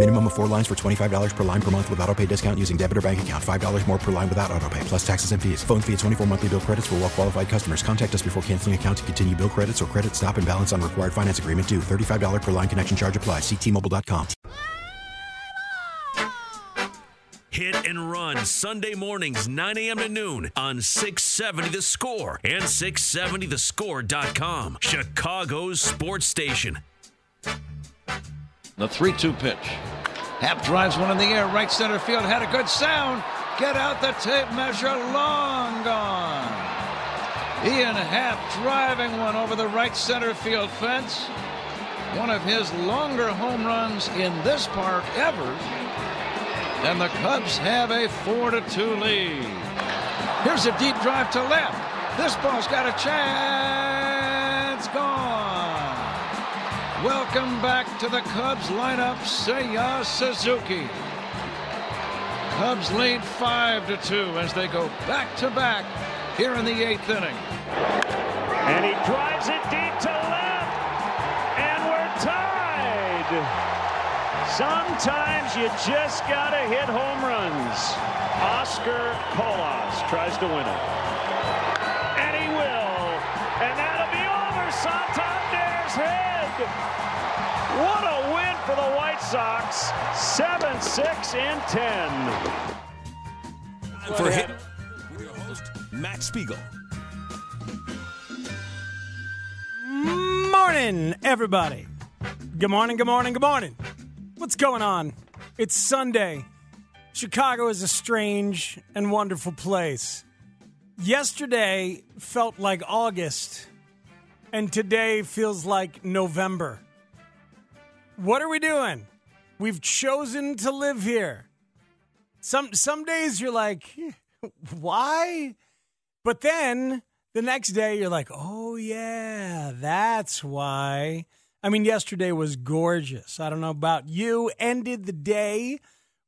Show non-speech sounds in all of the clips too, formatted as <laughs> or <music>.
Minimum of four lines for $25 per line per month with auto pay discount using debit or bank account. $5 more per line without auto pay, plus taxes and fees. Phone fee at 24 monthly bill credits for well qualified customers. Contact us before canceling account to continue bill credits or credit stop and balance on required finance agreement due. $35 per line connection charge applies. Ctmobile.com. Hit and run Sunday mornings, 9 a.m. to noon on 670 The Score and 670thescore.com. Chicago's sports station. The 3 2 pitch. Happ drives one in the air, right center field, had a good sound. Get out the tape measure, long gone. Ian Happ driving one over the right center field fence. One of his longer home runs in this park ever. And the Cubs have a 4 to 2 lead. Here's a deep drive to left. This ball's got a chance. Welcome back to the Cubs lineup, Seiya Suzuki. Cubs lead 5 to 2 as they go back to back here in the eighth inning. And he drives it deep to left. And we're tied. Sometimes you just got to hit home runs. Oscar Colas tries to win it. And he will. And that'll be over Santander's head. What a win for the White Sox. 7 6 in 10. For hit, with your host, Matt Spiegel. Morning, everybody. Good morning, good morning, good morning. What's going on? It's Sunday. Chicago is a strange and wonderful place. Yesterday felt like August, and today feels like November. What are we doing? We've chosen to live here. Some some days you're like, <laughs> why? But then the next day you're like, oh yeah, that's why. I mean, yesterday was gorgeous. I don't know about you. Ended the day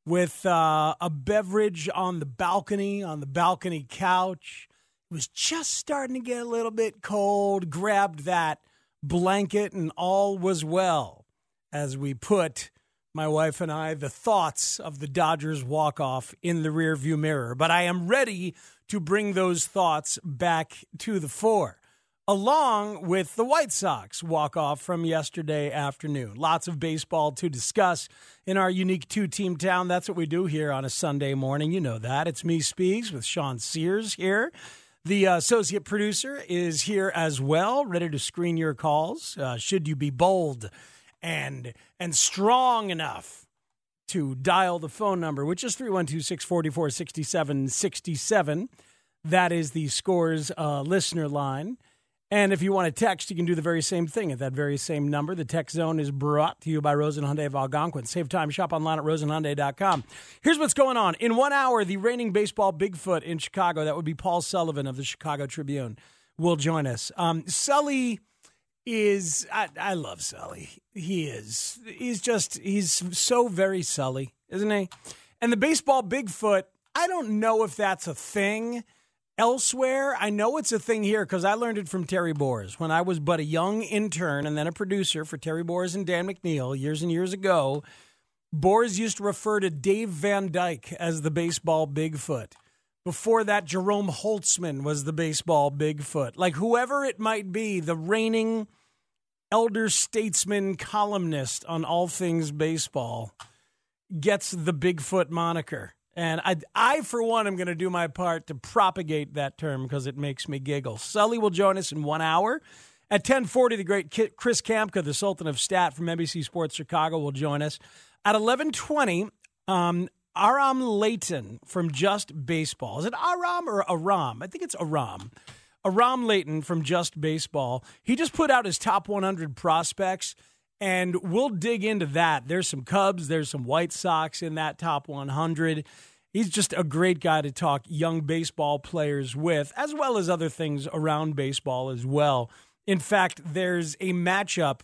with uh, a beverage on the balcony, on the balcony couch. Was just starting to get a little bit cold. Grabbed that blanket, and all was well as we put my wife and I the thoughts of the Dodgers walk off in the rearview mirror. But I am ready to bring those thoughts back to the fore along with the White Sox walk off from yesterday afternoon. Lots of baseball to discuss in our unique two team town. That's what we do here on a Sunday morning. You know that. It's me, Speaks, with Sean Sears here. The uh, associate producer is here as well, ready to screen your calls. Uh, should you be bold and and strong enough to dial the phone number, which is 312 644 6767. That is the scores uh, listener line. And if you want to text, you can do the very same thing at that very same number. The text zone is brought to you by Rosen Hyundai of Algonquin. Save time, shop online at rosenhyundai.com. Here's what's going on. In one hour, the reigning baseball Bigfoot in Chicago, that would be Paul Sullivan of the Chicago Tribune, will join us. Um, Sully is, I, I love Sully. He is. He's just, he's so very Sully, isn't he? And the baseball Bigfoot, I don't know if that's a thing elsewhere. I know it's a thing here because I learned it from Terry Boers when I was but a young intern and then a producer for Terry Boers and Dan McNeil years and years ago. Boers used to refer to Dave van Dyck as the baseball Bigfoot. Before that, Jerome Holtzman was the baseball Bigfoot. Like whoever it might be, the reigning elder statesman columnist on all things baseball gets the Bigfoot moniker. And I, I for one, am going to do my part to propagate that term because it makes me giggle. Sully will join us in one hour. At 1040, the great Chris Kamka, the Sultan of Stat from NBC Sports Chicago, will join us. At 1120, um, Aram Leighton from Just Baseball. Is it Aram or Aram? I think it's Aram. Aram Leighton from Just Baseball. He just put out his top 100 prospects, and we'll dig into that. There's some Cubs, there's some White Sox in that top 100. He's just a great guy to talk young baseball players with, as well as other things around baseball as well. In fact, there's a matchup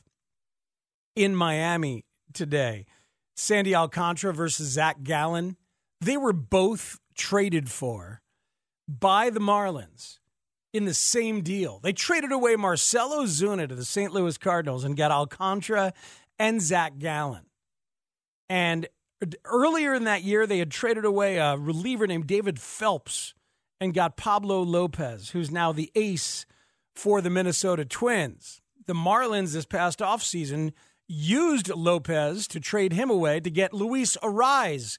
in Miami today Sandy Alcantara versus Zac Gallen. They were both traded for by the Marlins in the same deal. They traded away Marcell Ozuna to the St. Louis Cardinals and got Alcantara and Zac Gallen. And earlier in that year, they had traded away a reliever named David Phelps and got Pablo Lopez, who's now the ace for the Minnesota Twins. The Marlins this past offseason used Lopez to trade him away to get Luis Arraez,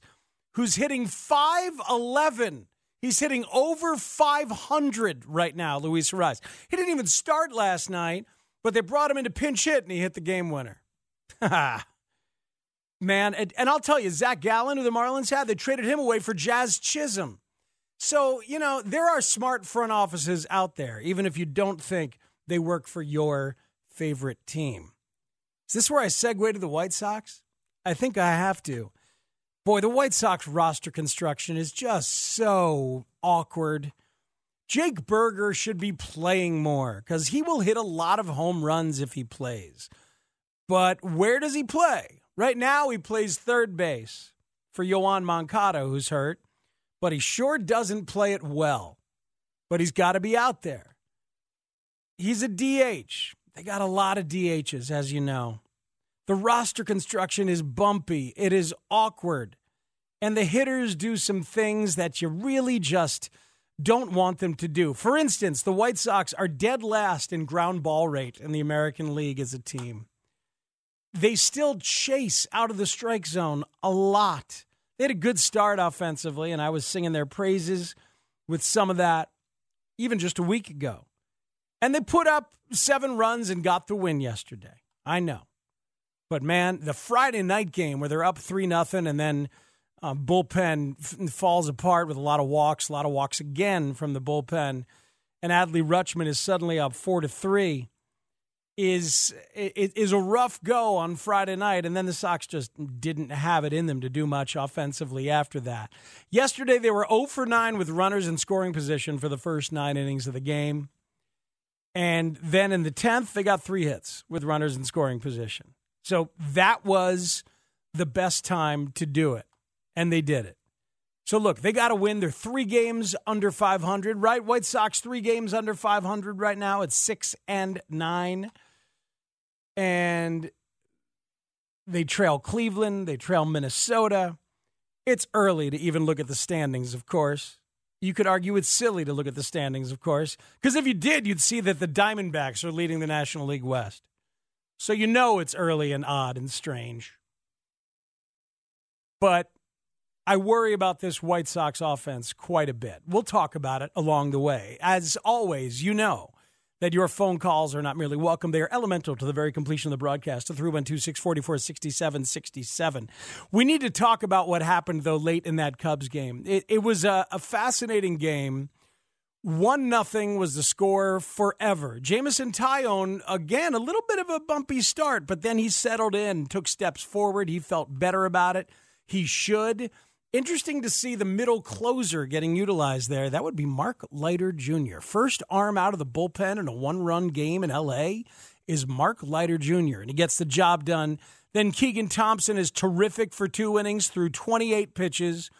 who's hitting 511. He's hitting over 500 right now, Luis Arraez. He didn't even start last night, but they brought him in to pinch hit and he hit the game winner. <laughs> Man, and, and, I'll tell you, Zac Gallen, who the Marlins had, they traded him away for Jazz Chisholm. So, you know, there are smart front offices out there, even if you don't think they work for your favorite team. Is this where I segue to the White Sox? I think I have to. Boy, the White Sox roster construction is just so awkward. Jake Burger should be playing more because he will hit a lot of home runs if he plays. But where does he play? Right now, he plays third base for Yoan Moncada, who's hurt, but he sure doesn't play it well. But he's got to be out there. He's a DH. They got a lot of DHs, as you know. The roster construction is bumpy, it is awkward, and the hitters do some things that you really just don't want them to do. For instance, the White Sox are dead last in ground ball rate in the American League as a team. They still chase out of the strike zone a lot. They had a good start offensively, and I was singing their praises with some of that even just a week ago. And they put up seven runs and got the win yesterday. I know. But man, the Friday night game where they're up 3 nothing and then um, bullpen f- falls apart with a lot of walks, a lot of walks again from the bullpen, and Adley Rutschman is suddenly up 4 to 3 is is a rough go on Friday night, and then the Sox just didn't have it in them to do much offensively after that. Yesterday they were 0 for 9 with runners in scoring position for the first nine innings of the game. And then in the 10th, they got three hits with runners in scoring position. So that was the best time to do it. And they did it. So look, they got to win. They're three games under 500, right? White Sox three games under 500 right now. It's six and nine. And they trail Cleveland, they trail Minnesota. It's early to even look at the standings, of course. You could argue it's silly to look at the standings, of course, because if you did, you'd see that the Diamondbacks are leading the National League West. So you know it's early and odd and strange. But I worry about this White Sox offense quite a bit. We'll talk about it along the way. As always, you know that your phone calls are not merely welcome, they are elemental to the very completion of the broadcast. 312 644 6767. We need to talk about what happened, though, late in that Cubs game. It, it was a, a fascinating game one nothing was the score forever. Jameson Taillon, again, a little bit of a bumpy start, but then he settled in, took steps forward. He felt better about it. He should. Interesting to see the middle closer getting utilized there. That would be Mark Leiter Jr. First arm out of the bullpen in a one run game in LA is Mark Leiter Jr., and he gets the job done. Then Keegan Thompson is terrific for two innings through 28 pitches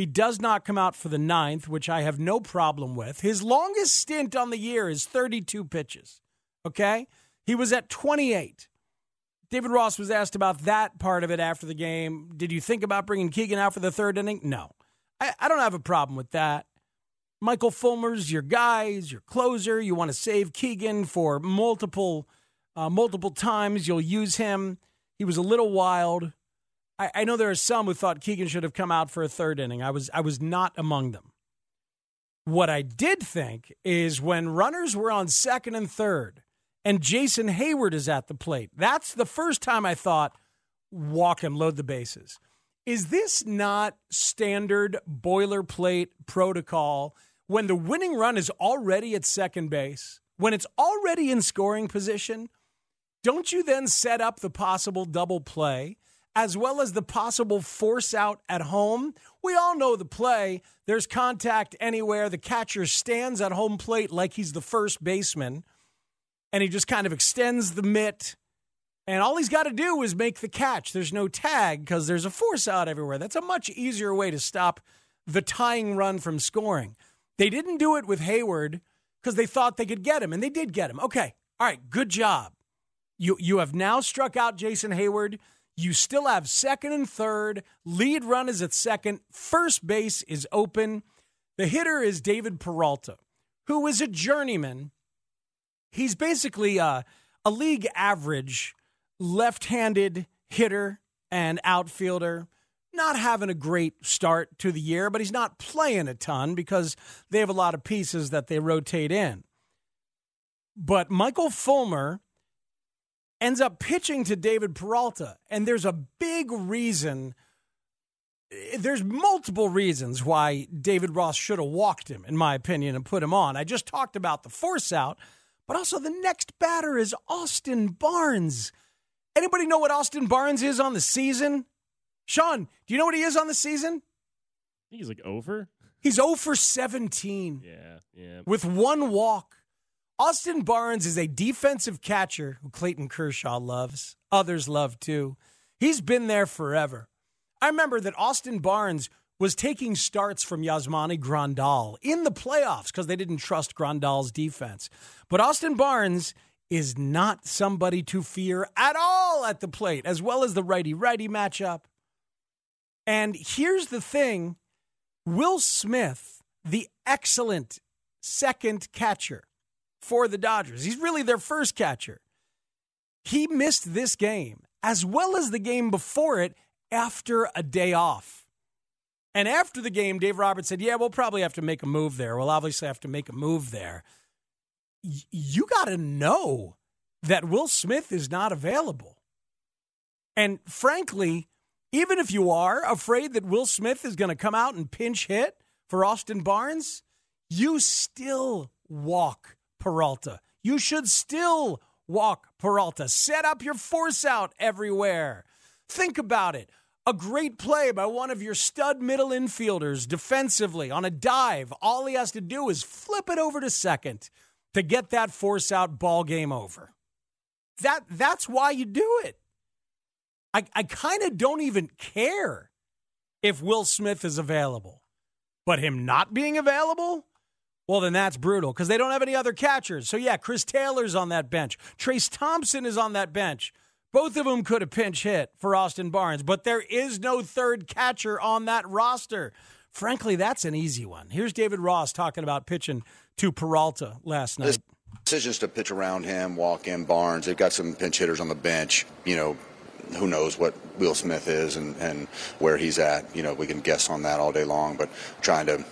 he does not come out for the ninth, which I have no problem with. His longest stint on the year is 32 pitches. Okay? He was at 28. David Ross was asked about that part of it after the game. Did you think about bringing Keegan out for the third inning? No. I, I don't have a problem with that. Michael Fulmer's your guy, your closer. You want to save Keegan for multiple, uh, multiple times. You'll use him. He was a little wild. I, I know there are some who thought Keegan should have come out for a third inning. I was I was not among them. What I did think is when runners were on second and third, and Jason Heyward is at the plate. That's the first time I thought, walk him, load the bases. Is this not standard boilerplate protocol when the winning run is already at second base, when it's already in scoring position? Don't you then set up the possible double play as well as the possible force out at home? We all know the play. There's contact anywhere. The catcher stands at home plate like he's the first baseman and he just kind of extends the mitt. And all he's got to do is make the catch. There's no tag because there's a force out everywhere. That's a much easier way to stop the tying run from scoring. They didn't do it with Heyward because they thought they could get him, and they did get him. Okay, all right, good job. You you have now struck out Jason Heyward. You still have second and third. Lead run is at second. First base is open. The hitter is David Peralta, who is a journeyman he's basically a, a league average left handed hitter and outfielder. Not having a great start to the year, but he's not playing a ton because they have a lot of pieces that they rotate in. But Michael Fulmer ends up pitching to David Peralta, and there's a big reason. There's multiple reasons why David Ross should have walked him, in my opinion, and put him on. I just talked about the force out but also, the next batter is Austin Barnes. Anybody know what Austin Barnes is on the season? Sean, do you know what he is on the season? I think he's like over. He's oh over 17. Yeah, yeah. With one walk. Austin Barnes is a defensive catcher who Clayton Kershaw loves. Others love too. He's been there forever. I remember that Austin Barnes was taking starts from Yasmani Grandal in the playoffs because they didn't trust Grandal's defense. But Austin Barnes is not somebody to fear at all at the plate, as well as the righty righty matchup. And here's the thing Will Smith, the excellent second catcher for the Dodgers, he's really their first catcher. He missed this game, as well as the game before it, after a day off. And after the game, Dave Roberts said, Yeah, we'll probably have to make a move there. We'll obviously have to make a move there. Y- you got to know that Will Smith is not available. And frankly, even if you are afraid that Will Smith is going to come out and pinch hit for Austin Barnes, you still walk Peralta. You should still walk Peralta. Set up your force out everywhere. Think about it. A great play by one of your stud middle infielders defensively on a dive. All he has to do is flip it over to second to get that force out ball game over. That that's why you do it. I, I kind of don't even care if Will Smith is available. But him not being available, well, then that's brutal because they don't have any other catchers. So, yeah, Chris Taylor's on that bench. Trayce Thompson is on that bench. Both of them could have pinch hit for Austin Barnes, but there is no third catcher on that roster. Frankly, that's an easy one. Here's David Ross talking about pitching to Peralta last night. Decisions to pitch around him, walk in Barnes. They've got some pinch hitters on the bench. You know, who knows what Will Smith is and, and where he's at. You know, we can guess on that all day long, but trying to,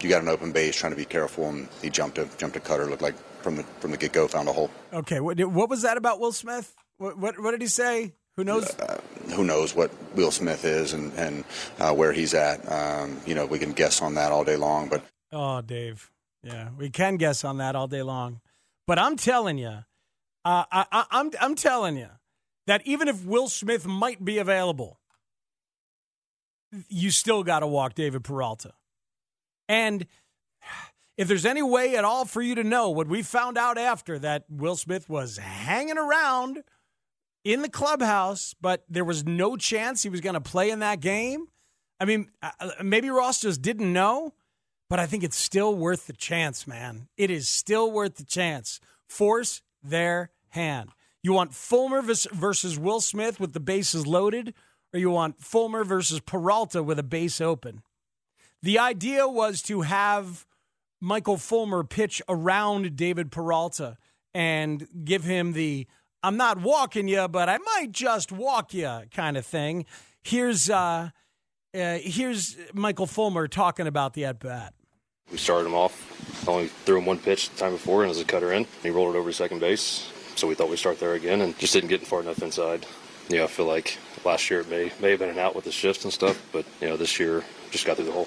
you got an open base, trying to be careful, and he jumped a jumped a cutter, looked like from the from the get go found a hole. Okay, what, what was that about Will Smith? What, what, what did he say? Who knows? Uh, who knows what Will Smith is and and uh, where he's at? Um, you know, we can guess on that all day long. But oh, Dave, yeah, we can guess on that all day long. But I'm telling you, uh, I, I, I'm I'm telling you that even if Will Smith might be available, you still got to walk David Peralta. And if there's any way at all for you to know what we found out after that Will Smith was hanging around in the clubhouse, but there was no chance he was going to play in that game. I mean, maybe Ross just didn't know, but I think it's still worth the chance, man. It is still worth the chance. Force their hand. You want Fulmer versus Will Smith with the bases loaded, or you want Fulmer versus Peralta with a base open? The idea was to have Michael Fulmer pitch around David Peralta and give him the I'm not walking you, but I might just walk you kind of thing. Here's uh, uh, here's Michael Fulmer talking about the at bat. We started him off, only threw him one pitch the time before, and it was a cutter in. He rolled it over to second base. so we thought we'd start there again and just didn't get far enough inside. You know, I feel like last year it may may have been an out with the shifts and stuff, but you know this year just got through the hole.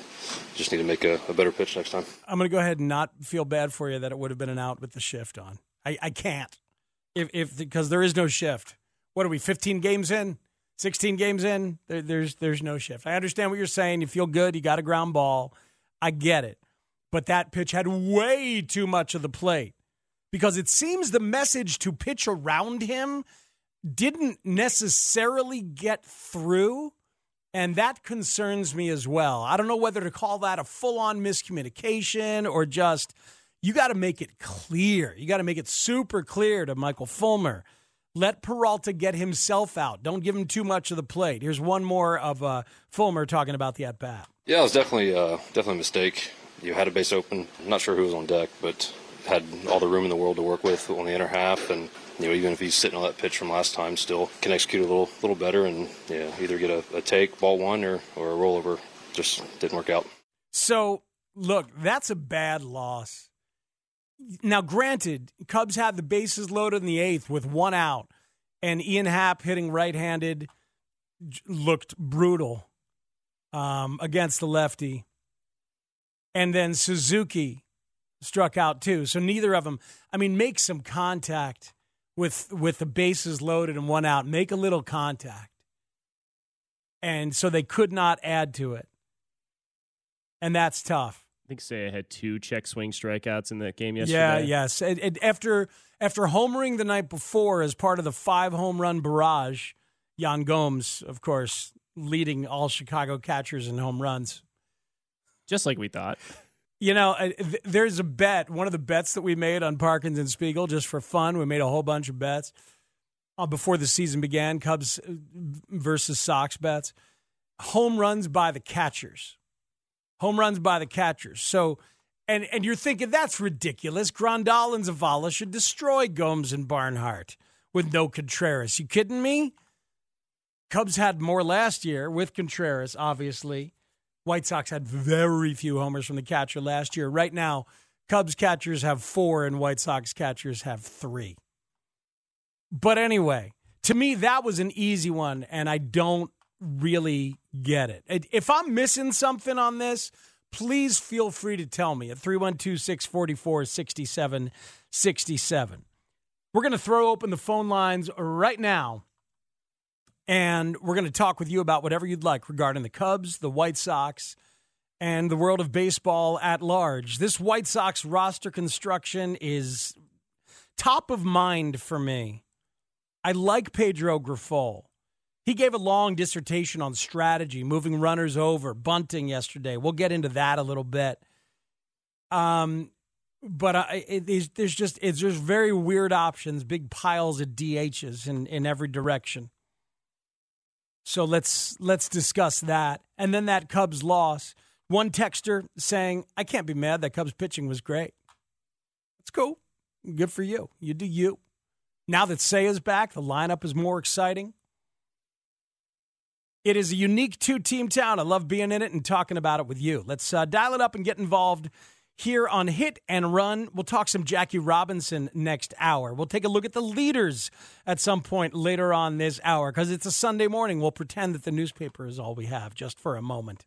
Just need to make a, a better pitch next time. I'm going to go ahead and not feel bad for you that it would have been an out with the shift on. I, I can't if if because there is no shift. What are we? 15 games in, 16 games in. There, there's there's no shift. I understand what you're saying. You feel good. You got a ground ball. I get it, but that pitch had way too much of the plate because it seems the message to pitch around him didn't necessarily get through. And that concerns me as well. I don't know whether to call that a full on miscommunication or just you got to make it clear. You got to make it super clear to Michael Fulmer. Let Peralta get himself out. Don't give him too much of the plate. Here's one more of uh, Fulmer talking about the at bat. Yeah, it was definitely uh, definitely a mistake. You had a base open. I'm not sure who was on deck, but had all the room in the world to work with on the inner half, and you know even if he's sitting on that pitch from last time, still can execute a little little better and yeah either get a, a take ball one or or a rollover. Just didn't work out. So look, that's a bad loss. Now, granted, Cubs had the bases loaded in the eighth with one out, and Ian Happ hitting right-handed looked brutal um, against the lefty, and then Suzuki struck out too. So neither of them. I mean, make some contact with with the bases loaded and one out. Make a little contact, and so they could not add to it, and that's tough. I think Seiya had two check swing strikeouts in that game yesterday. Yeah, yes. And, and after after homering the night before as part of the five home run barrage, Yan Gomes, of course, leading all Chicago catchers in home runs. Just like we thought. You know, there's a bet, one of the bets that we made on Parkins and Spiegel just for fun. We made a whole bunch of bets uh, before the season began Cubs uh, versus Sox bets. Home runs by the catchers. Home runs by the catchers. So, and, and you're thinking that's ridiculous. Grandal and Zavala should destroy Gomes and Barnhart with no Contreras. You kidding me? Cubs had more last year with Contreras, obviously. White Sox had very few homers from the catcher last year. Right now, Cubs catchers have four and White Sox catchers have three. But anyway, to me, that was an easy one, and I don't really get it. If I'm missing something on this, please feel free to tell me at 312 644 6767. We're going to throw open the phone lines right now and we're going to talk with you about whatever you'd like regarding the Cubs, the White Sox, and the world of baseball at large. This White Sox roster construction is top of mind for me. I like Pedro Grifol. He gave a long dissertation on strategy, moving runners over, bunting yesterday. We'll get into that a little bit. Um, but I, it, there's just it's just very weird options, big piles of DHs in, in every direction. So let's let's discuss that. And then that Cubs loss. One texter saying, "I can't be mad. That Cubs pitching was great. That's cool. Good for you. You do you." Now that Seiya's back, the lineup is more exciting. It is a unique two team town. I love being in it and talking about it with you. Let's uh, dial it up and get involved here on Hit and Run. We'll talk some Jackie Robinson next hour. We'll take a look at the leaders at some point later on this hour because it's a Sunday morning. We'll pretend that the newspaper is all we have just for a moment.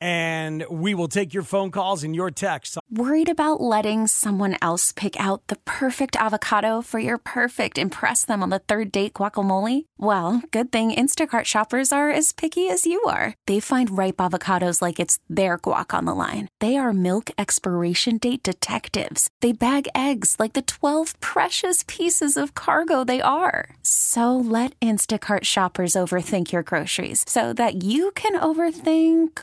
And we will take your phone calls and your texts. Worried about letting someone else pick out the perfect avocado for your perfect impress them on the third date guacamole? Well, good thing Instacart shoppers are as picky as you are. They find ripe avocados like it's their guac on the line. They are milk expiration date detectives. They bag eggs like the 12 precious pieces of cargo they are. So let Instacart shoppers overthink your groceries so that you can overthink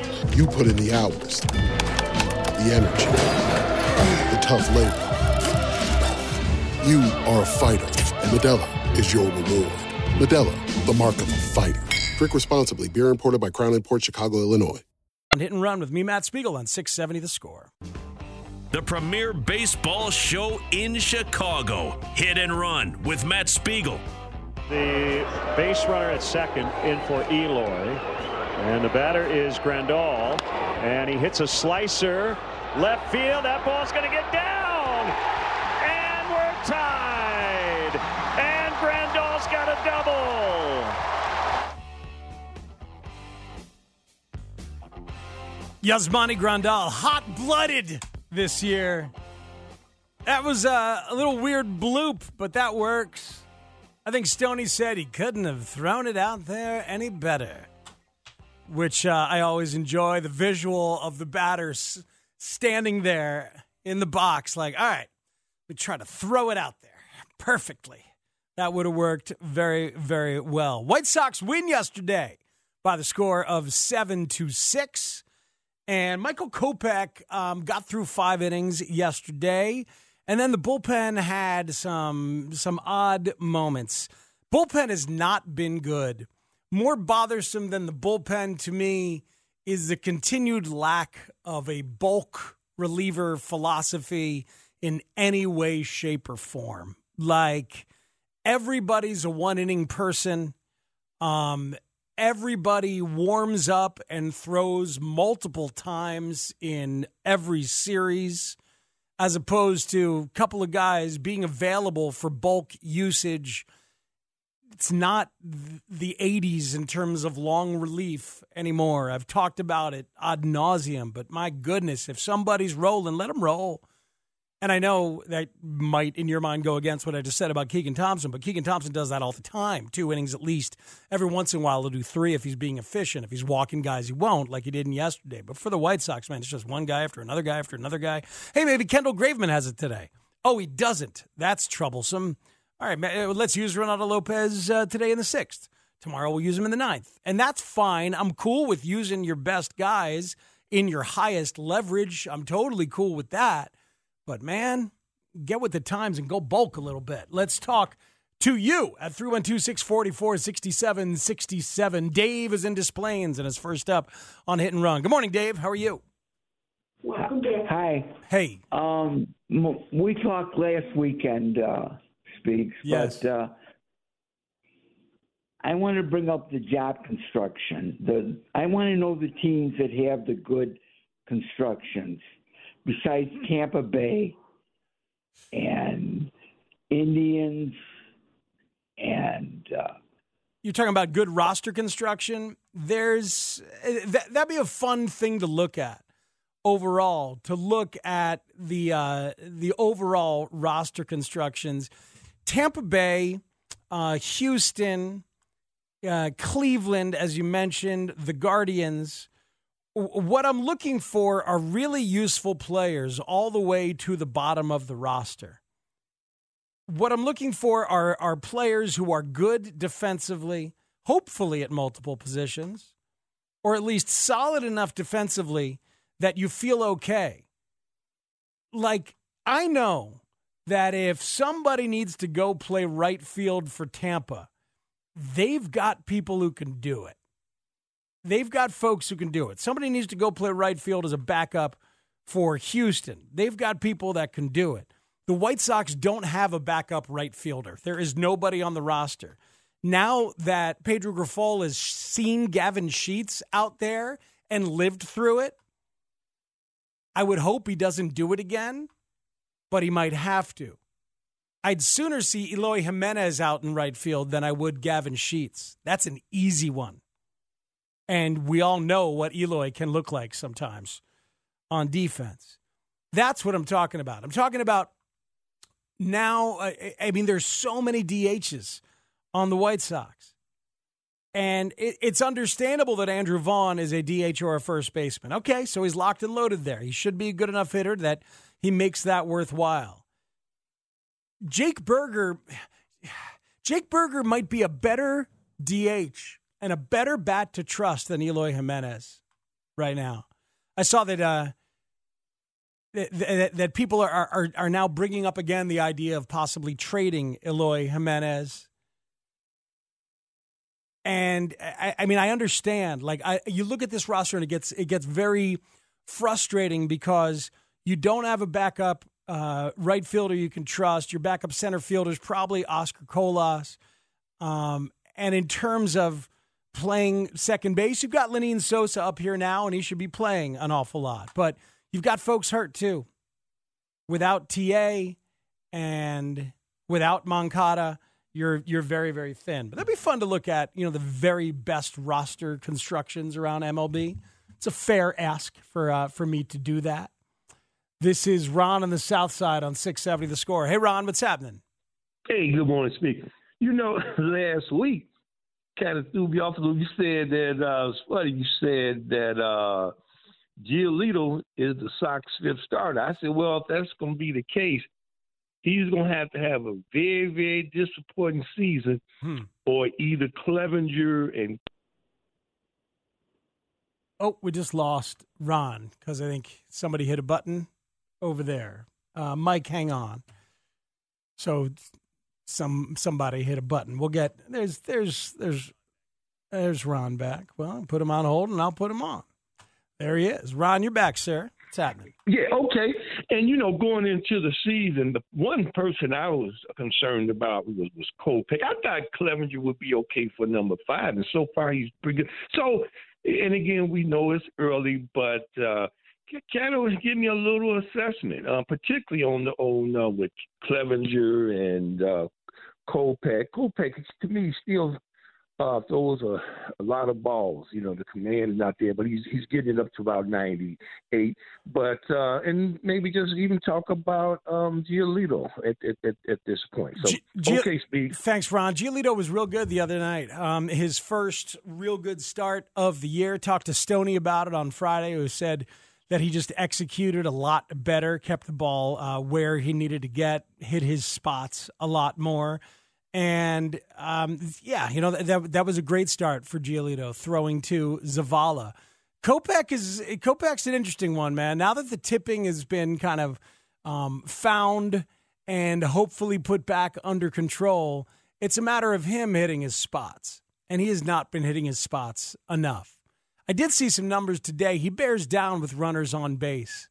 You put in the hours, the energy, the tough labor. You are a fighter, and Modelo is your reward. Modelo, the mark of a fighter. Drink responsibly. Beer imported by Crown Port Chicago, Illinois. And hit and run with me, Matt Spiegel, on 670 The Score. The premier baseball show in Chicago. Hit and run with Matt Spiegel. The base runner at second in for Eloy. And the batter is Grandal. And he hits a slicer. Left field. That ball's going to get down. And we're tied. And Grandal's got a double. Yasmani Grandal, hot blooded this year. That was a, a, little weird bloop, but that works. I think Stoney said he couldn't have thrown it out there any better which uh, I always enjoy the visual of the batters standing there in the box, like, all right, we try to throw it out there perfectly. That would have worked very, very well. White Sox win yesterday by the score of seven to six, and Michael Kopech um, got through five innings yesterday, and then the bullpen had some some odd moments. Bullpen has not been good more bothersome than the bullpen to me is the continued lack of a bulk reliever philosophy in any way, shape, or form. Like everybody's a one inning person. Um, everybody warms up and throws multiple times in every series, as opposed to a couple of guys being available for bulk usage it's not the 80s in terms of long relief anymore. I've talked about it ad nauseum, but my goodness, if somebody's rolling, let them roll. And I know that might, in your mind, go against what I just said about Keegan Thompson, but Keegan Thompson does that all the time. Two innings at least. Every once in a while, he'll do three if he's being efficient. If he's walking guys, he won't, like he did in yesterday. But for the White Sox, man, it's just one guy after another guy after another guy. Hey, maybe Kendall Graveman has it today. Oh, he doesn't. That's troublesome. All right, uh, let's use Ronaldo Lopez uh, today in the sixth. Tomorrow we'll use him in the ninth. And that's fine. I'm cool with using your best guys in your highest leverage. I'm totally cool with that. But man, get with the times and go bulk a little bit. Let's talk to you at 312 644 6767. Dave is in Des Plaines and is first up on Hit and Run. Good morning, Dave. How are you? Hi. Hey. Um, we talked last weekend. Uh, speaks. Yes. But uh, I want to bring up the job construction. The I want to know the teams that have the good constructions, besides Tampa Bay and Indians and. Uh, you're talking about good roster construction. There's that, that'd be a fun thing to look at overall. To look at the uh, the overall roster constructions Tampa Bay, uh, Houston, uh, Cleveland, as you mentioned, the Guardians. What I'm looking for are really useful players all the way to the bottom of the roster. What I'm looking for are, are players who are good defensively, hopefully at multiple positions, or at least solid enough defensively that you feel okay. Like, I know that if somebody needs to go play right field for Tampa, they've got people who can do it. They've got folks who can do it. Somebody needs to go play right field as a backup for Houston. They've got people that can do it. The White Sox don't have a backup right fielder. There is nobody on the roster. Now that Pedro Grifol has seen Gavin Sheets out there and lived through it, I would hope he doesn't do it again but he might have to. I'd sooner see Eloy Jimenez out in right field than I would Gavin Sheets. That's an easy one. And we all know what Eloy can look like sometimes on defense. That's what I'm talking about. I'm talking about now. I, I mean, there's so many DHs on the White Sox. And it, it's understandable that Andrew Vaughn is a DH or a first baseman. Okay, so he's locked and loaded there. He should be a good enough hitter that he makes that worthwhile. Jake Burger, Jake Burger might be a better DH and a better bat to trust than Eloy Jimenez right now. I saw that uh, that, that people are, are are now bringing up again the idea of possibly trading Eloy Jimenez. And I, I mean, I understand. Like, I you look at this roster and it gets it gets very frustrating because you don't have a backup uh, right fielder you can trust. Your backup center fielder is probably Oscar Colas. Um, and in terms of playing second base, you've got Lenyn Sosa up here now, and he should be playing an awful lot. But you've got folks hurt too. Without TA and without Moncada, you're you're very very thin. But that'd be fun to look at. You know the very best roster constructions around MLB. It's a fair ask for uh, for me to do that. This is Ron on the South Side on 670 The Score. Hey Ron, what's happening? Hey, good morning, speaker. You know, <laughs> last week kind of threw me off a little. You said that uh, it's funny. You said that uh, Giolito is the Sox fifth starter. I said, well, if that's going to be the case, he's going to have to have a very, very disappointing season, hmm. or either Clevinger and. Oh, we just lost Ron because I think somebody hit a button over there. Uh, Mike, hang on. So some somebody hit a button. We'll get there's there's there's there's Ron back. Well, put him on hold and I'll put him on. There he is. Ron, you're back, sir. What's happening? Yeah, okay. And you know, going into the season, the one person I was concerned about was was Kopech. I thought Clevinger would be okay for number five, and so far he's pretty good. So, and again, we know it's early, but uh kind of give me a little assessment, uh, particularly on the on uh, with Clevinger and uh, Kopech. Kopech, to me, still uh, throws a, a lot of balls. You know, the command is not there, but he's he's getting up to about ninety eight. But uh, and maybe just even talk about um, Giolito at, at, at, this point. So G- okay, speed. Thanks, Ron. Giolito was real good the other night. Um, his first real good start of the year. Talked to Stoney about it on Friday, who said that he just executed a lot better, kept the ball uh, where he needed to get, hit his spots a lot more. And um, yeah, you know that that was a great start for Giolito throwing to Zavala. Kopech is Kopech's an interesting one, man. Now that the tipping has been kind of um, found and hopefully put back under control, it's a matter of him hitting his spots, and he has not been hitting his spots enough. I did see some numbers today. He bears down with runners on base,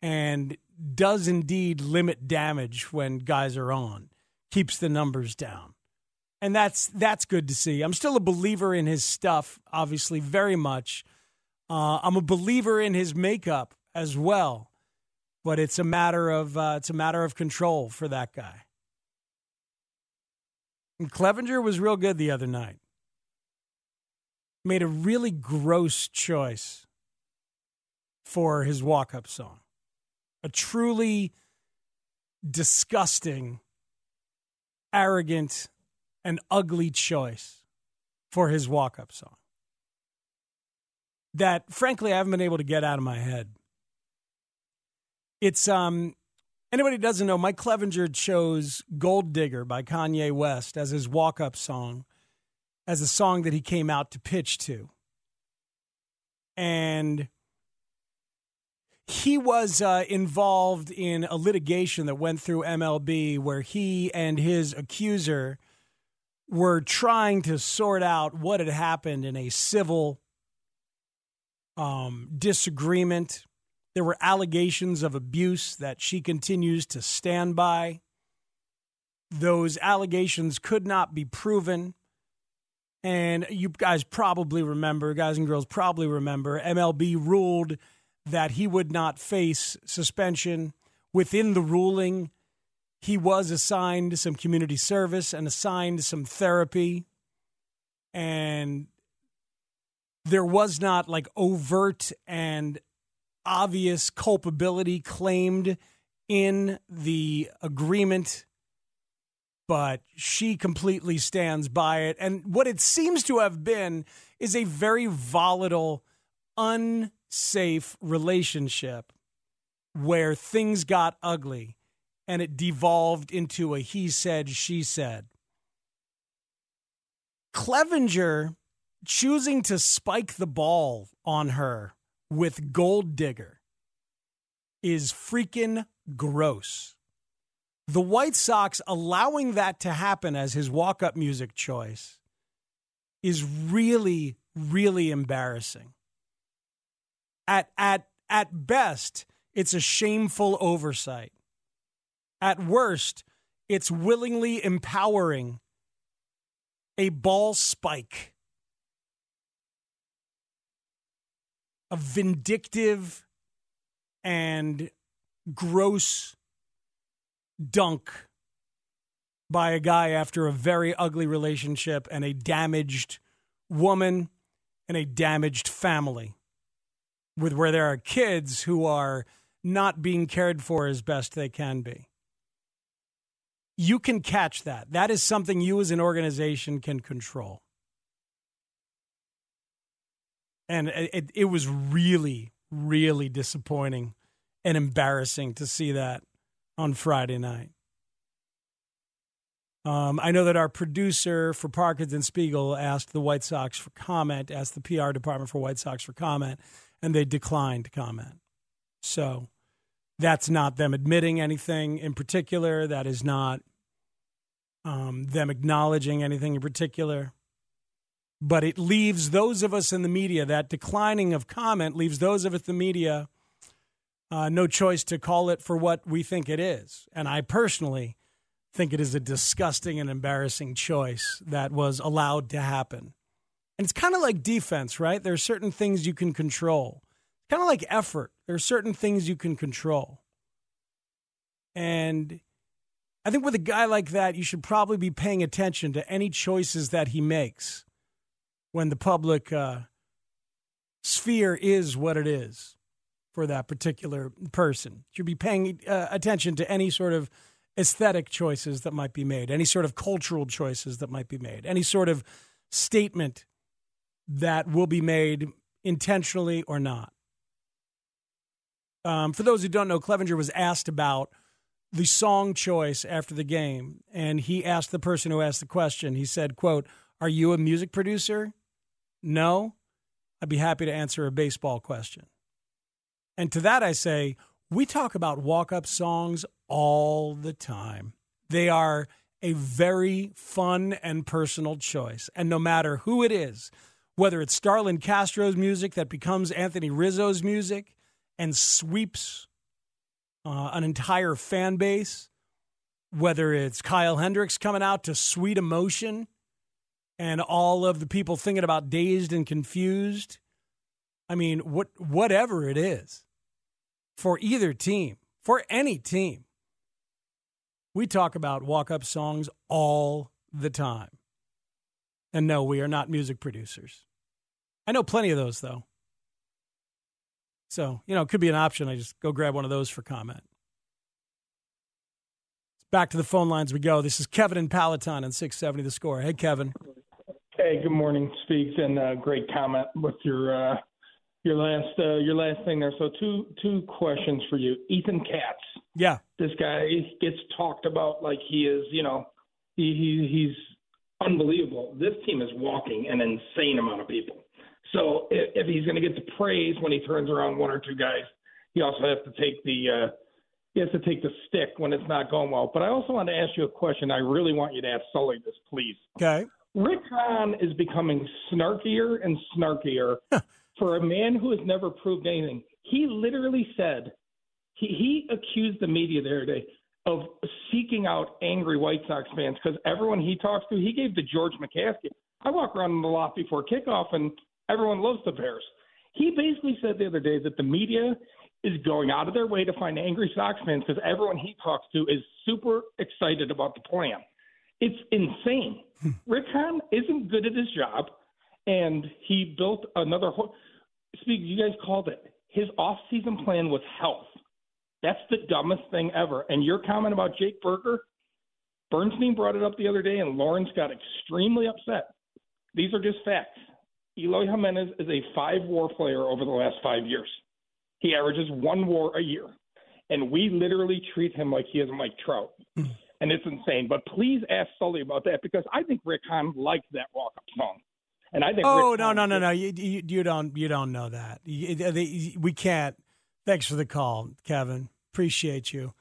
and does indeed limit damage when guys are on keeps the numbers down. And that's that's good to see. I'm still a believer in his stuff, obviously, very much. Uh, I'm a believer in his makeup as well, but it's a matter of uh, it's a matter of control for that guy. And Clevinger was real good the other night. Made a really gross choice for his walk-up song. A truly disgusting arrogant, and ugly choice for his walk up song that, frankly, I haven't been able to get out of my head. It's, um, anybody doesn't know, Mike Clevinger chose Gold Digger by Kanye West as his walk up song, as a song that he came out to pitch to. And he was uh, involved in a litigation that went through MLB where he and his accuser were trying to sort out what had happened in a civil um, disagreement. There were allegations of abuse that she continues to stand by. Those allegations could not be proven. And you guys probably remember, guys and girls probably remember, MLB ruled that he would not face suspension. Within the ruling, he was assigned some community service and assigned some therapy. And there was not like overt and obvious culpability claimed in the agreement, but she completely stands by it. And what it seems to have been is a very volatile, unsafe relationship where things got ugly and it devolved into a he said, she said. Clevinger choosing to spike the ball on her with Gold Digger is freaking gross. The White Sox allowing that to happen as his walk up music choice is really, really embarrassing. At, at, at best, it's a shameful oversight. At worst, it's willingly empowering a ball spike a vindictive and gross dunk by a guy after a very ugly relationship and a damaged woman and a damaged family with where there are kids who are not being cared for as best they can be. You can catch that. That is something you as an organization can control. and it, it was really, really disappointing and embarrassing to see that on Friday night. Um, I know that our producer for Parkins and Spiegel asked the White Sox for comment, asked the PR department for White Sox for comment, and they declined to comment. So that's not them admitting anything in particular. That is not um, them acknowledging anything in particular but it leaves those of us in the media, that declining of comment leaves those of us in the media uh, no choice to call it for what we think it is. And I personally think it is a disgusting and embarrassing choice that was allowed to happen. And it's kind of like defense, right? There are certain things you can control. Kind of like effort. There are certain things you can control. And I think with a guy like that, you should probably be paying attention to any choices that he makes when the public uh, sphere is what it is for that particular person. Should be paying uh, attention to any sort of aesthetic choices that might be made, any sort of cultural choices that might be made, any sort of statement that will be made intentionally or not. Um, for those who don't know, Clevinger was asked about the song choice after the game, and he asked the person who asked the question. He said, "quote Are you a music producer?" No, I'd be happy to answer a baseball question. And to that, I say, we talk about walk up songs all the time. They are a very fun and personal choice. And no matter who it is, whether it's Starlin Castro's music that becomes Anthony Rizzo's music and sweeps uh, an entire fan base, whether it's Kyle Hendricks coming out to Sweet Emotion and all of the people thinking about dazed and confused. I mean, what whatever it is for either team, for any team. We talk about walk-up songs all the time. And no, we are not music producers. I know plenty of those though. So, you know, it could be an option. I just go grab one of those for comment. Back to the phone lines we go. This is Kevin and Palatine on 670 the score. Hey, Kevin. Hey, good morning, Speaks, and uh, great comment with your uh, your last uh, your last thing there. So two two questions for you, Ethan Katz. Yeah, this guy gets talked about like he is, you know, he, he he's unbelievable. This team is walking an insane amount of people. So if, if he's going to get the praise when he turns around one or two guys, he also has to take the uh, he has to take the stick when it's not going well. But I also want to ask you a question. I really want you to ask Sully this, please. Okay. Rick Hahn is becoming snarkier and snarkier for a man who has never proved anything. He literally said he, he accused the media the other day of seeking out angry White Sox fans because everyone he talks to, he gave the George McCaskey. I walk around in the lot before kickoff and everyone loves the Bears. He basically said the other day that the media is going out of their way to find angry Sox fans because everyone he talks to is super excited about the plan. It's insane. Hmm. Rick Hahn isn't good at his job, and he built another. Ho- Speak, you guys called it. His off-season plan was health. That's the dumbest thing ever. And your comment about Jake Burger, Bernstein brought it up the other day, and Lawrence got extremely upset. These are just facts. Eloy Jimenez is a five-WAR player over the last five years. He averages one WAR a year, and we literally treat him like he is Mike Trout, hmm. and it's insane. But please ask Sully about that because I think Rick Hahn liked that walk-up song. And I think. Oh Rick no no no no! You, you you don't you don't know that. You- they- we can't. Thanks for the call, Kevin. Appreciate you.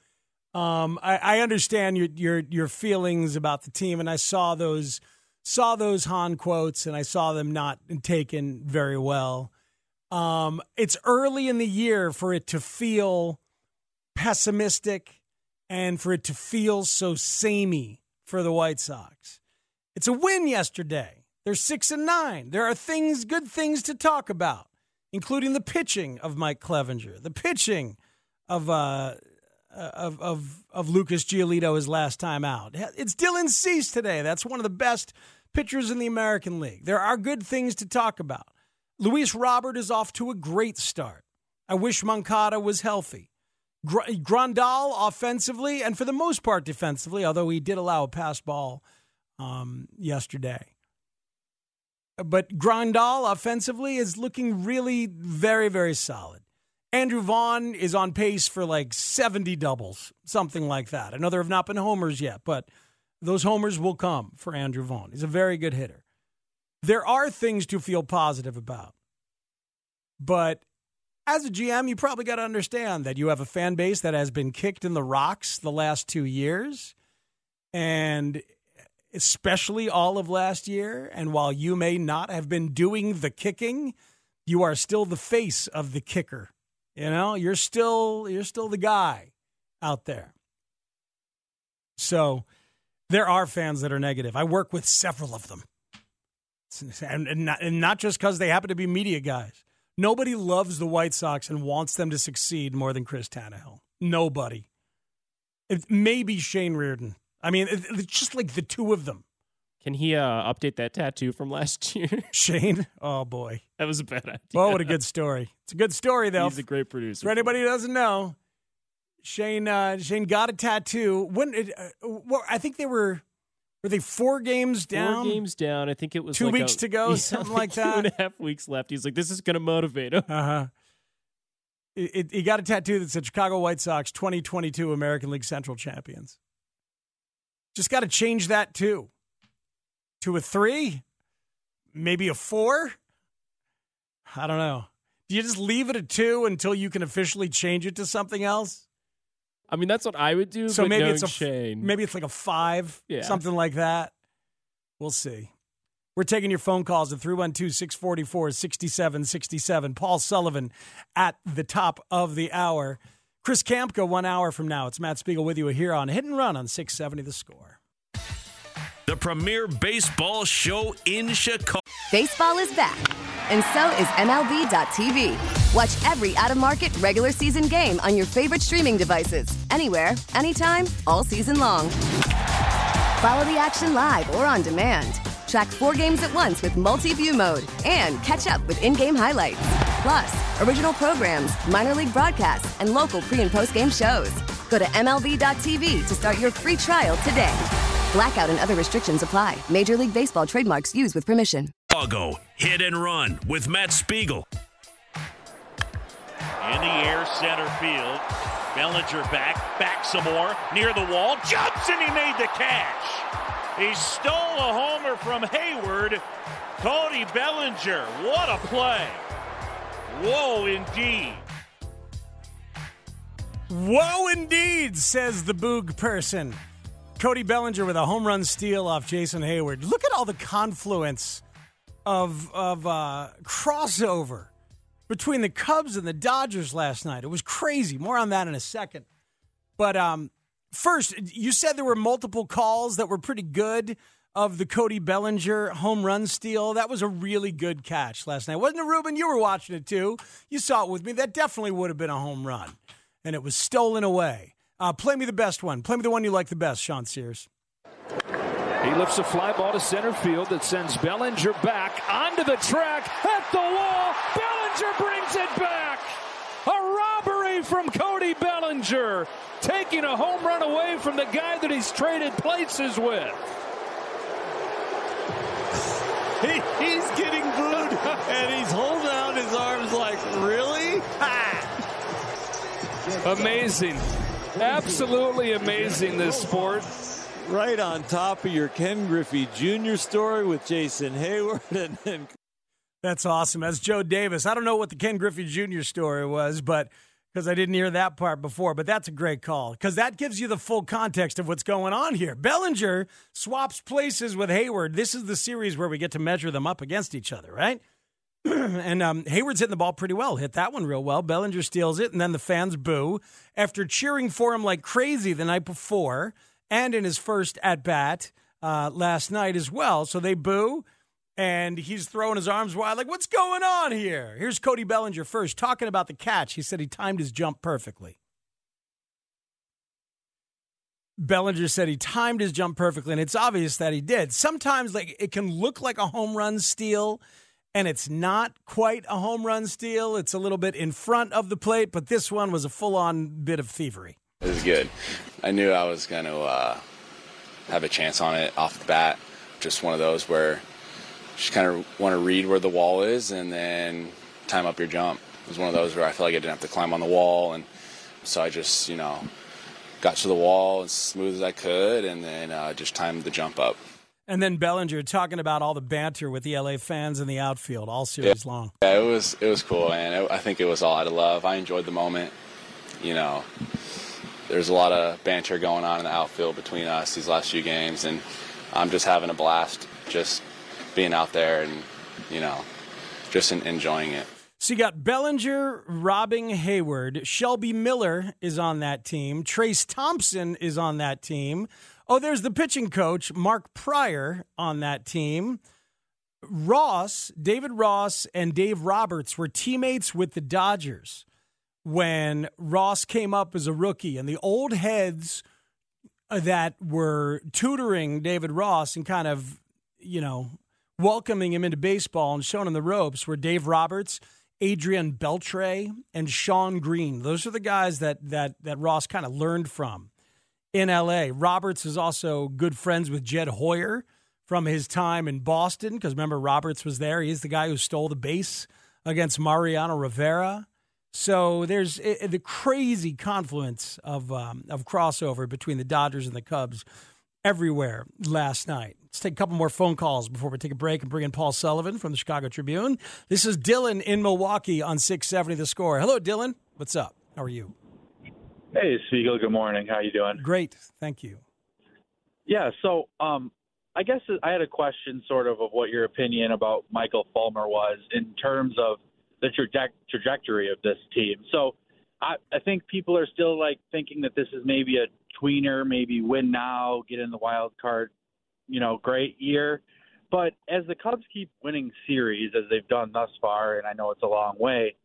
Um, I, I understand your your your feelings about the team, and I saw those saw those Hahn quotes, and I saw them not taken very well. Um, it's early in the year for it to feel pessimistic and for it to feel so samey for the White Sox. It's a win yesterday. They're six and nine. There are things, good things to talk about, including the pitching of Mike Clevinger, the pitching of uh, of of of Lucas Giolito his last time out. It's Dylan Cease today. That's one of the best pitchers in the American League. There are good things to talk about. Luis Robert is off to a great start. I wish Moncada was healthy. Gr- Grandal offensively and for the most part defensively, although he did allow a pass ball um, yesterday. But Grandal offensively is looking really very, very solid. Andrew Vaughn is on pace for like 70 doubles, something like that. I know there have not been homers yet, but those homers will come for Andrew Vaughn. He's a very good hitter. There are things to feel positive about. But as a GM, you probably got to understand that you have a fan base that has been kicked in the rocks the last two years, and especially all of last year. And while you may not have been doing the kicking, you are still the face of the kicker. You know, you're still you're still the guy out there. So there are fans that are negative. I work with several of them, and, not, and not just because they happen to be media guys. Nobody loves the White Sox and wants them to succeed more than Chris Tannehill. Nobody. Maybe Shane Reardon. I mean, it's just like the two of them. Can he uh, update that tattoo from <laughs> last year? Shane? Oh, boy. that was a bad idea. Oh, what a good story. It's a good story, though. He's a great producer. For anybody who doesn't know, Shane uh, Shane got a tattoo. When it, uh, well, I think they were were they four games down? Four games down. I think it was Two like weeks a- to go, <laughs> yeah, something like Two that. and a half weeks left. He's like, this is going to motivate him. Uh huh. It, it, he got a tattoo that said Chicago White Sox 2022 American League Central champions. Just got to change that too. To a three, maybe a four. I don't know. Do you just leave it at two until you can officially change it to something else? I mean, that's what I would do. So but maybe it's a Shane. maybe it's like a five, Yeah. something like that. We'll see. We're taking your phone calls at 312 644 6767. Paul Sullivan at the top of the hour. Chris Kamka, one hour from now. It's Matt Spiegel with you here on Hit and Run on 670 The Score. The premier baseball show in Chicago. Baseball is back, and so is MLB.tv. Watch every out of market regular season game on your favorite streaming devices, anywhere, anytime, all season long. Follow the action live or on demand. Track four games at once with multi view mode and catch up with in game highlights. Plus, original programs, minor league broadcasts, and local pre and post game shows. Go to MLB.tv to start your free trial today. Blackout and other restrictions apply. Major League Baseball trademarks used with permission. Chicago hit and run with Matt Spiegel. In the air, center field. Bellinger back, back some more, near the wall, jumps and he made the catch. He stole a homer from Heyward. Cody Bellinger, what a play. Whoa, indeed. Whoa, indeed, says the Boog person. Cody Bellinger with a home run steal off Jason Heyward. Look at all the confluence of of uh, crossover between the Cubs and the Dodgers last night. It was crazy. More on that in a second. But um, first, you said there were multiple calls that were pretty good of the Cody Bellinger home run steal. That was a really good catch last night. Wasn't it, Ruben? You were watching it too. You saw it with me. That definitely would have been a home run. And it was stolen away. Uh, play me the best one. Play me the one you like the best, Sean Sears. He lifts a fly ball to center field that sends Bellinger back onto the track at the wall. Bellinger brings it back. A robbery from Cody Bellinger, taking a home run away from the guy that he's traded places with. He, he's getting booed, <laughs> and he's holding out his arms like, really? Amazing. Absolutely amazing, this sport. Right on top of your Ken Griffey Jr. story with Jason Heyward And then. That's awesome. That's Joe Davis. I don't know what the Ken Griffey Jr. story was, but because I didn't hear that part before, but that's a great call because that gives you the full context of what's going on here. Bellinger swaps places with Heyward. This is the series where we get to measure them up against each other, right? <clears throat> and um, Heyward's hitting the ball pretty well. Hit that one real well. Bellinger steals it, and then the fans boo after cheering for him like crazy the night before and in his first at bat uh, last night as well. So they boo, and he's throwing his arms wide, like, what's going on here? Here's Cody Bellinger first, talking about the catch. He said he timed his jump perfectly. Bellinger said he timed his jump perfectly, and it's obvious that he did. Sometimes, like it can look like a home run steal, and it's not quite a home run steal. It's a little bit in front of the plate, but this one was a full-on bit of thievery. It was good. I knew I was going to uh, have a chance on it off the bat. Just one of those where just kind of want to read where the wall is and then time up your jump. It was one of those where I felt like I didn't have to climb on the wall, and so I just, you know, got to the wall as smooth as I could, and then uh, just timed the jump up. And then Bellinger talking about all the banter with the LA fans in the outfield all series yeah. long. Yeah, it was it was cool, man. I think it was all out of love. I enjoyed the moment. You know, there's a lot of banter going on in the outfield between us these last few games, and I'm just having a blast, just being out there and you know, just enjoying it. So you got Bellinger robbing Heyward, Shelby Miller is on that team. Trayce Thompson is on that team. Oh, there's the pitching coach, Mark Prior, on that team. Ross, David Ross, and Dave Roberts were teammates with the Dodgers when Ross came up as a rookie, and the old heads uh, that were tutoring David Ross and kind of, you know, welcoming him into baseball and showing him the ropes were Dave Roberts, Adrian Beltre, and Shawn Green. Those are the guys that that that Ross kind of learned from in LA. Roberts is also good friends with Jed Hoyer from his time in Boston because remember Roberts was there. He's the guy who stole the base against Mariano Rivera. So there's uh, the crazy confluence of um, of crossover between the Dodgers and the Cubs everywhere last night. Let's take a couple more phone calls before we take a break and bring in Paul Sullivan from the Chicago Tribune. This is Dylan in Milwaukee on 670 The Score. Hello, Dylan. What's up? How are you? Hey, Spiegel. Good morning. How you doing? Great. Thank you. Yeah. So, um, I guess I had a question, sort of, of what your opinion about Michael Fulmer was in terms of the traje- trajectory of this team. So I, I think people are still like thinking that this is maybe a tweener, maybe win now, get in the wild card, you know, great year. But as the Cubs keep winning series as they've done thus far, and I know it's a long way,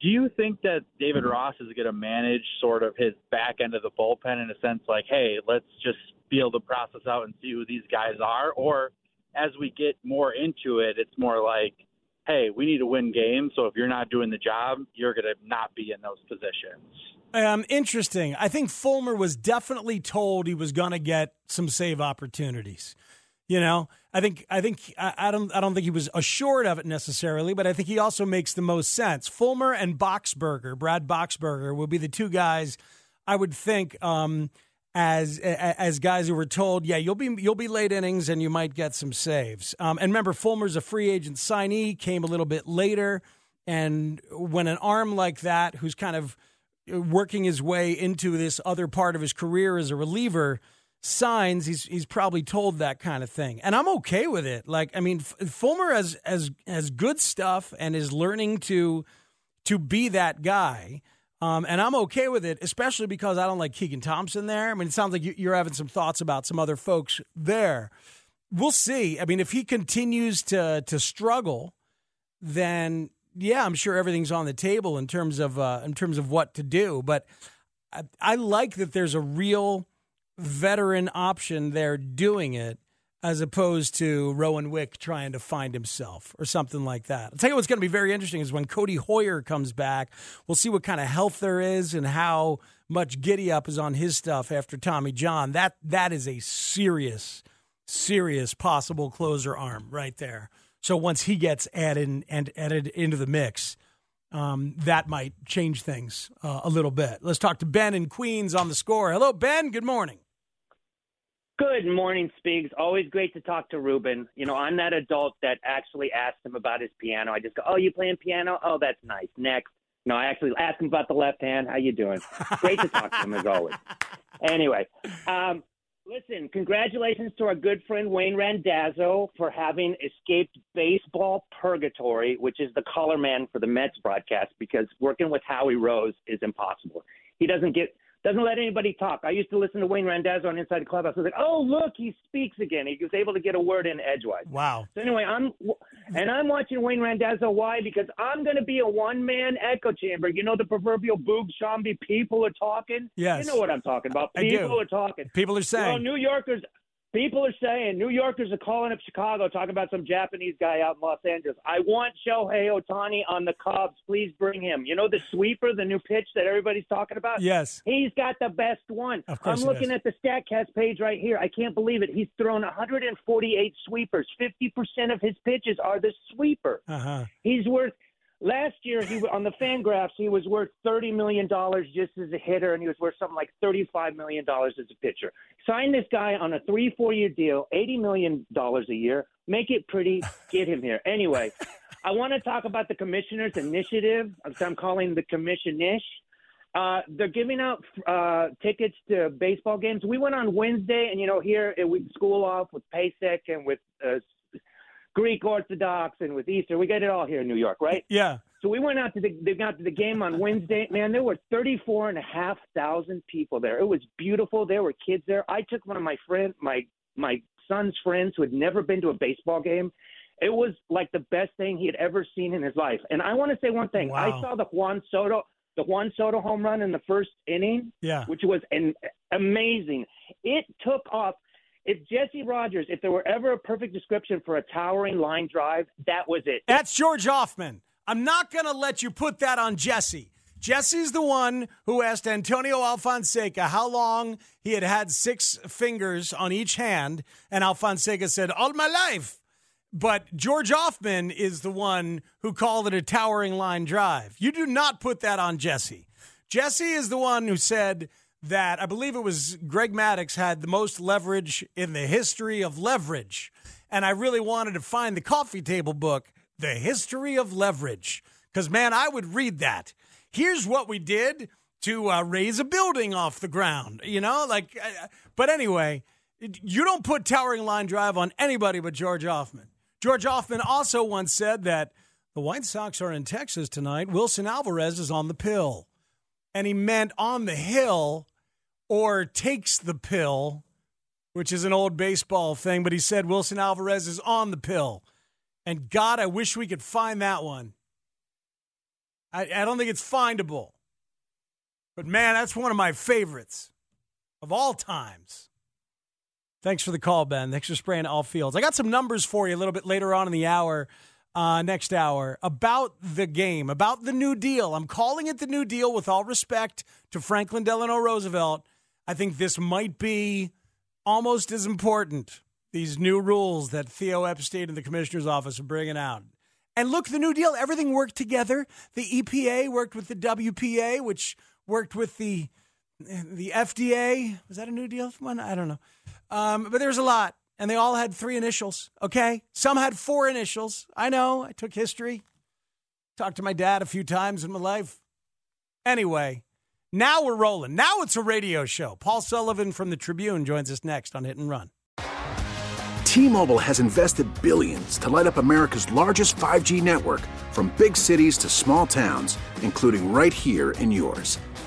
do you think that David mm-hmm. Ross is going to manage sort of his back end of the bullpen in a sense like, hey, let's just feel the process out and see who these guys are? Or as we get more into it, it's more like, hey, we need to win games. So if you're not doing the job, you're going to not be in those positions. Um, interesting. I think Fulmer was definitely told he was going to get some save opportunities. You know, I think I think I, I, don't I don't think he was assured of it necessarily, but I think he also makes the most sense. Fulmer and Boxberger, Brad Boxberger, will be the two guys I would think um, as as guys who were told, yeah, you'll be you'll be late innings and you might get some saves. Um, and remember, Fulmer's a free agent signee, came a little bit later, and when an arm like that, who's kind of working his way into this other part of his career as a reliever signs he's he's probably told that kind of thing. And i'm okay with it. Like i mean fulmer has has has good stuff and is learning to to be that guy um, and i'm okay with it especially because i don't like keegan thompson there. I mean it sounds like you're having some thoughts about some other folks there. We'll see. I mean if he continues to to struggle then yeah i'm sure everything's on the table in terms of uh, in terms of what to do. But I, I like that there's a real veteran option there doing it. As opposed to Rowan Wick trying to find himself or something like that. I'll tell you what's going to be very interesting is when Codi Heuer comes back, we'll see what kind of health there is and how much giddy up is on his stuff after Tommy John. That that is a serious, serious possible closer arm right there. So once he gets added and added into the mix, um, that might change things uh, a little bit. Let's talk to Ben in Queens on the score. Hello, Ben. Good morning. Good morning, Speaks. Always great to talk to Ruben. You know, I'm that adult that actually asked him about his piano. I just go, "Oh, you playing piano? Oh, that's nice." Next, no, I actually asked him about the left hand. How you doing? Great to talk to him as always. <laughs> Anyway, um, listen, congratulations to our good friend Wayne Randazzo for having escaped baseball purgatory, which is the color man for the Mets broadcast, because working with Howie Rose is impossible. He doesn't get doesn't let anybody talk. I used to listen to Wayne Randazzo on Inside the Clubhouse. I was like, oh look, he speaks again. He was able to get a word in edgewise. Wow. So anyway, I'm and I'm watching Wayne Randazzo. Why? Because I'm going to be a one man echo chamber. You know the proverbial Boog Sciambi. People are talking. Yes. You know what I'm talking about. I do. People are talking. People are saying. Well, New Yorkers. People are saying New Yorkers are calling up Chicago, talking about some Japanese guy out in Los Angeles. I want Shohei Ohtani on the Cubs. Please bring him. You know the sweeper, the new pitch that everybody's talking about. Yes, he's got the best one. Of course I'm looking at the Statcast page right here. I can't believe it. He's thrown 148 sweepers. 50% of his pitches are the sweeper. Uh huh. He's worth. Last year, he on the Fangraphs, he was worth thirty million dollars just as a hitter, and he was worth something like thirty-five million dollars as a pitcher. Sign this guy on a three, four-year deal, eighty million dollars a year. Make it pretty. <laughs> Get him here. Anyway, I want to talk about the commissioner's initiative. I'm calling the commissionish. Uh, they're giving out uh, tickets to baseball games. We went on Wednesday, and you know, here uh, we school off with Pesach and with uh, Greek Orthodox and with Easter. We get it all here in New York, right? Yeah. So we went out to the they got to the game on Wednesday. Man, there were thirty four and a half thousand people there. It was beautiful. There were kids there. I took one of my friend my my son's friends who had never been to a baseball game. It was like the best thing he had ever seen in his life. And I want to say one thing. I saw the Juan Soto the Juan Soto home run in the first inning, Yeah. which was an amazing. It took off. If Jesse Rogers, if there were ever a perfect description for a towering line drive, that was it. That's George Ofman. I'm not going to let you put that on Jesse. Jesse's the one who asked Antonio Alfonseca how long he had had six fingers on each hand, and Alfonseca said, All my life. But George Ofman is the one who called it a towering line drive. You do not put that on Jesse. Jesse is the one who said that I believe it was Greg Maddux had the most leverage in the history of leverage. And I really wanted to find the coffee table book, The History of Leverage, because man, I would read that. Here's what we did to uh, raise a building off the ground, you know, like, uh, but anyway, you don't put towering line drive on anybody but George Ofman. George Ofman also once said that the White Sox are in Texas tonight. Wilson Alvarez is on the pill. And he meant on the hill or takes the pill, which is an old baseball thing, but he said Wilson Alvarez is on the pill. And God, I wish we could find that one. I, I don't think it's findable. But man, that's one of my favorites of all times. Thanks for the call, Ben. Thanks for spraying all fields. I got some numbers for you a little bit later on in the hour, uh, next hour, about the game, about the New Deal. I'm calling it the New Deal with all respect to Franklin Delano Roosevelt. I think this might be almost as important, these new rules that Theo Epstein and the commissioner's office are bringing out. And look, the New Deal, everything worked together. The EPA worked with the WPA, which worked with the the FDA. Was that a New Deal one? I don't know. Um, but there's a lot, and they all had three initials. Okay, some had four initials. I know. I took history. Talked to my dad a few times in my life. Anyway, now we're rolling. Now it's a radio show. Paul Sullivan from the Tribune joins us next on Hit and Run. T-Mobile has invested billions to light up America's largest 5G network from big cities to small towns, including right here in yours.